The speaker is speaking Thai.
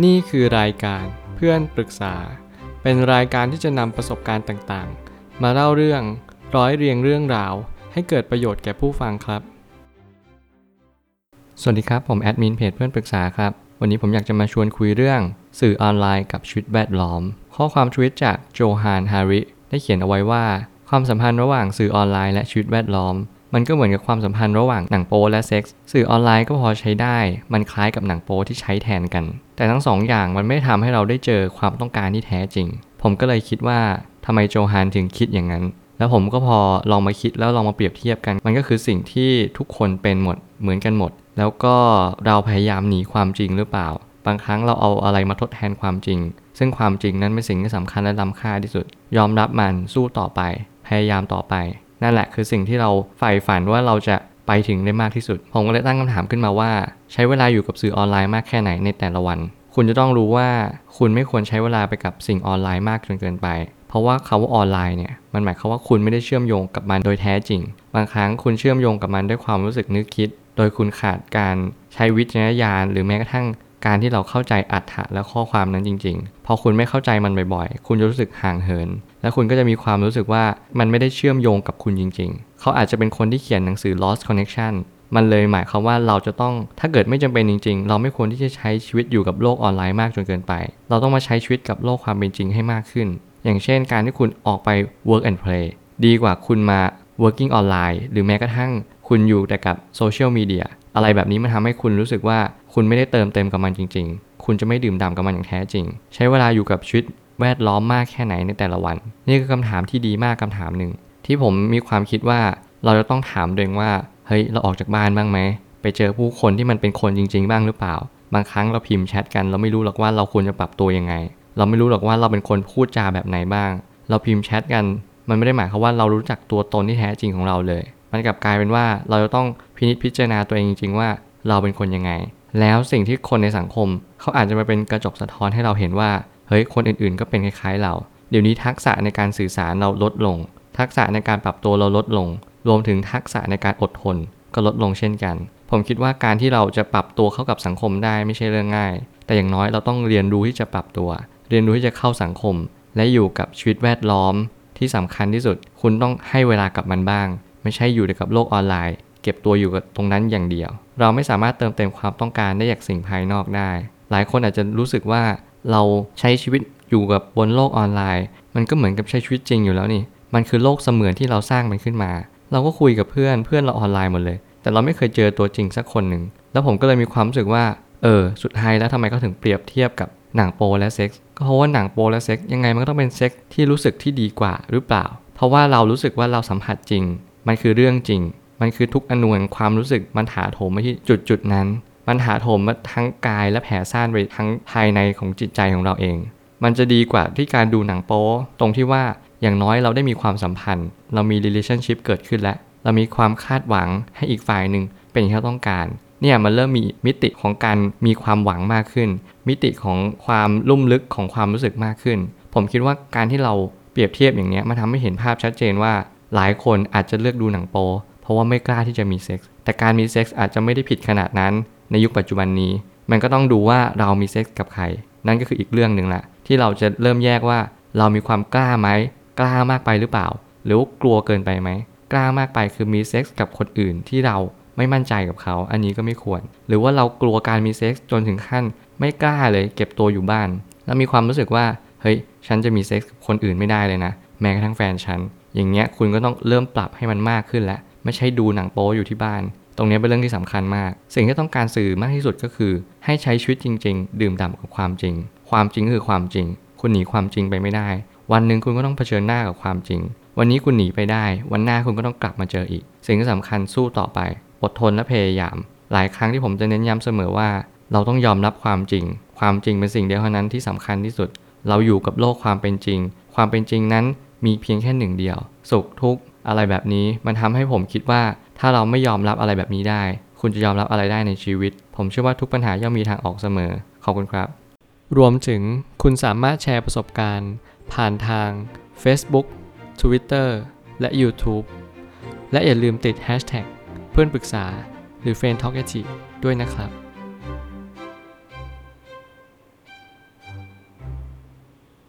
นี่คือรายการเพื่อนปรึกษา เป็นรายการที่จะนำประสบการณ์ต่างๆ มาเล่าเรื่องร้อยเรียงเรื่องราว ให้เกิดประโยชน์แก่ผู้ฟังครับ สวัสดีครับ ผมแอดมินเพจเพื่อนปรึกษาครับ วันนี้ผมอยากจะมาชวนคุยเรื่อง สื่อออนไลน์กับชีวิตแวดล้อม ข้อความทวีตจากโจฮานฮาริ ได้เขียนเอาไว้ว่า ความสัมพันธ์ระหว่างสื่อออนไลน์และชีวิตแวดล้อม มันก็เหมือนกับความสัมพันธ์ระหว่างหนังโป๊และเซ็กส์สื่อออนไลน์ก็พอใช้ได้ มันคล้ายกับหนังโป๊ที่ใช้แทนกัน แต่ทั้งสองอย่างมันไม่ทำให้เราได้เจอความต้องการที่แท้จริง ผมก็เลยคิดว่าทำไมโจฮานถึงคิดอย่างนั้น แล้วผมก็พอลองมาคิดแล้วลองมาเปรียบเทียบกัน มันก็คือสิ่งที่ทุกคนเป็นหมดเหมือนกันหมด แล้วก็เราพยายามหนีความจริงหรือเปล่า บางครั้งเราเอาอะไรมาทดแทนความจริง ซึ่งความจริงนั้นเป็นสิ่งที่สำคัญและล้ำค่าที่สุด ยอมรับมันสู้ต่อไป พยายามต่อไป นั่นแหละคือสิ่งที่เราใฝ่ฝันว่าเราจะไปถึงได้มากที่สุด ผมก็เลยตั้งคำถามขึ้นมาว่า ใช้เวลาอยู่กับสื่อออนไลน์มากแค่ไหนในแต่ละวัน คุณจะต้องรู้ว่าคุณไม่ควรใช้เวลาไปกับสิ่งออนไลน์มากจนเกินไป เพราะว่าคาว่าออนไลน์เนี่ยมันหมายความว่าคุณไม่ได้เชื่อมโยงกับมันโดยแท้จริง บางครั้งคุณเชื่อมโยงกับมันด้วยความรู้สึกนึกคิด โดยคุณขาดการใช้วิจารณญาณหรือแม้กระทั่ง การที่เราเข้าใจอัตถะและข้อความนั้นจริง ๆ พอคุณไม่เข้าใจมันบ่อยๆ คุณจะรู้สึกห่างเหิน และคุณก็จะมีความรู้สึกว่ามันไม่ได้เชื่อมโยงกับคุณจริง ๆ เขาอาจจะเป็นคนที่เขียนหนังสือ lost connection มันเลยหมายความว่าเราจะต้องถ้าเกิดไม่จำเป็นจริง ๆ เราไม่ควรที่จะใช้ชีวิตอยู่กับโลกออนไลน์มากจนเกินไป เราต้องมาใช้ชีวิตกับโลกความเป็นจริงให้มากขึ้น อย่างเช่น การที่คุณออกไป work and play ดีกว่าคุณมา working online หรือแม้กระทั่งคุณอยู่แต่กับโซเชียลมีเดีย อะไรแบบนี้มันทำให้คุณรู้สึกว่าคุณไม่ได้เติมเต็มกับมันจริง ๆ คุณจะไม่ดื่มด่ำกับมันอย่างแท้จริง ใช้เวลาอยู่กับชีวิตแวดล้อมมากแค่ไหนในแต่ละวัน นี่คือคำถามที่ดีมากคำถามหนึ่งที่ผมมีความคิดว่าเราจะต้องถามตัวเองว่าเฮ้ยเราออกจากบ้านบ้างไหมไปเจอผู้คนที่มันเป็นคนจริง ๆ บ้างหรือเปล่า บางครั้งเราพิมพ์แชทกันเราไม่รู้หรอกว่าเราควรจะปรับตัวยังไง เราไม่รู้หรอกว่าเราเป็นคนพูดจาแบบไหนบ้าง เราพิมพ์แชทกัน มันไม่ได้หมายความว่าเรารู้จักตัวตนที่แท้จริงของเราเลย มันกลับกลายเป็นว่าเราจะต้องพินิจพิจารณาตัวเองจริง ๆ ว่าเราเป็นคนยังไง แล้วสิ่งที่คนในสังคม เขาอาจจะมาเป็นกระจกสะท้อนให้เราเห็นว่าเฮ้ยคนอื่นๆ ก็เป็นคล้ายๆ เรา เดี๋ยวนี้ทักษะในการสื่อสารเราลดลง ทักษะในการปรับตัวเราลดลง รวมถึงทักษะในการอดทน ก็ลดลงเช่นกัน ผมคิดว่าการที่เราจะปรับตัวเข้ากับสังคมได้ไม่ใช่เรื่องง่าย แต่อย่างน้อยเราต้องเรียนรู้ที่จะปรับตัว เรียนรู้ที่จะเข้าสังคม และอยู่กับชีวิตแวดล้อมที่สำคัญที่สุด คุณต้องให้เวลากับมันบ้าง ไม่ใช่อยู่กับโลกออนไลน์ เก็บตัวอยู่กับตรงนั้นอย่างเดียว เราไม่สามารถเติมเต็มความต้องการได้จากสิ่งภายนอกได้ หลายคนอาจจะรู้สึกว่าเราใช้ชีวิตอยู่กับบนโลกออนไลน์ มันก็เหมือนกับใช้ชีวิตจริงอยู่แล้วนี่ มันคือโลกเสมือนที่เราสร้างมันขึ้นมา เราก็คุยกับเพื่อนเพื่อนเราออนไลน์หมดเลย แต่เราไม่เคยเจอตัวจริงสักคนหนึ่ง แล้วผมก็เลยมีความรู้สึกว่า เออ สุดท้ายแล้วทำไมเขาถึงเปรียบเทียบกับหนังโป๊และเซ็กส์ ก็เพราะว่าหนังโป๊และเซ็กส์ยังไงมันก็ต้องเป็นเซ็กส์ที่รู้สึกที่ดีกว่าหรือเปล่า เพราะว่าเรารู้สึกว่าเราสัมผัสจริง มันคือเรื่องจริง มันคือทุกอนูแห่งความรู้สึกมันถาโถมมาที่จุดจุดๆนั้น มันถาโถมมาทั้งกายและแผ่ซ่านไปทั้งภายในของจิตใจของเราเอง มันจะดีกว่าที่การดูหนังโป๊ตรงที่ว่าอย่างน้อยเราได้มีความสัมพันธ์ เรามี relationship เกิดขึ้นแล้ว เรามีความคาดหวังให้อีกฝ่ายหนึ่งเป็นอย่างที่เราต้องการเนี่ยมันเริ่มมีมิติของการมีความหวังมากขึ้น มิติของความลุ่มลึกของความรู้สึกมากขึ้น ผมคิดว่าการที่เราเปรียบเทียบอย่างนี้มันทำให้เห็นภาพชัดเจนว่า หลายคนอาจจะเลือกดูหนังโป๊เพราะว่าไม่กล้าที่จะมีเซ็กส์แต่การมีเซ็กส์อาจจะไม่ได้ผิดขนาดนั้น ในยุคปัจจุบันนี้ มันก็ต้องดูว่าเรามีเซ็กส์กับใคร นั่นก็คืออีกเรื่องหนึ่งละที่เราจะเริ่มแยกว่าเรามีความกล้าไหมกล้ามากไปหรือเปล่า หรือว่ากลัวเกินไปไหมกล้ามากไปคือมีเซ็กส์กับคนอื่นที่เราไม่มั่นใจกับเขา อันนี้ก็ไม่ควร หรือว่าเรากลัวการมีเซ็กส์จนถึงขั้น ไม่กล้าเลยเก็บตัวอยู่บ้าน แล้วมีความรู้สึกว่า เฮ้ย ฉันจะมีเซ็กส์กับคนอื่นไม่ได้เลยนะ แม้กระทั่งแฟนฉัน อย่างเงี้ยคุณก็ต้องเริ่มปรับให้มันมากขึ้นแล้ว ไม่ใช่ดูหนังโป๊อยู่ที่บ้าน ตรงนี้เป็นเรื่องที่สำคัญมาก สิ่งที่ต้องการสื่อมากที่สุดก็คือ ให้ใช้ชีวิตจริง ๆ ดื่มด่ำกับความจริง ความจริงคือความจริง คุณหนีความจริงไปไม่ได้ วันหนึ่งคุณก็ต้องเผชิญหน้ากับความจริง วันนี้คุณหนีไปได้ วันหน้าคุณก็ต้องกลับมาเจออีก สิ่งที่สำคัญสู้ต่อไป อดทนและพยายาม หลายครั้งที่ผมจะเน้นย้ำเสมอว่า เราต้องยอมรับความจริง ความจริงเป็นสิ่งเดียวเท่านั้นที่สำคัญที่สุด เราอยู่กับโลกความเป็นจริง ความเป็นจริงนั้น มีเพียงแค่หนึ่งเดียว สุขทุกข์อะไรแบบนี้มันทำให้ผมคิดว่า ถ้าเราไม่ยอมรับอะไรแบบนี้ได้ คุณจะยอมรับอะไรได้ในชีวิต ผมเชื่อว่าทุกปัญหาย่อมมีทางออกเสมอ ขอบคุณครับ รวมถึงคุณสามารถแชร์ประสบการณ์ ผ่านทาง Facebook Twitter และ YouTube และอย่าลืมติด Hashtag เพื่อนปรึกษาหรือ f r ร e n d t a l k ด้วยนะครับ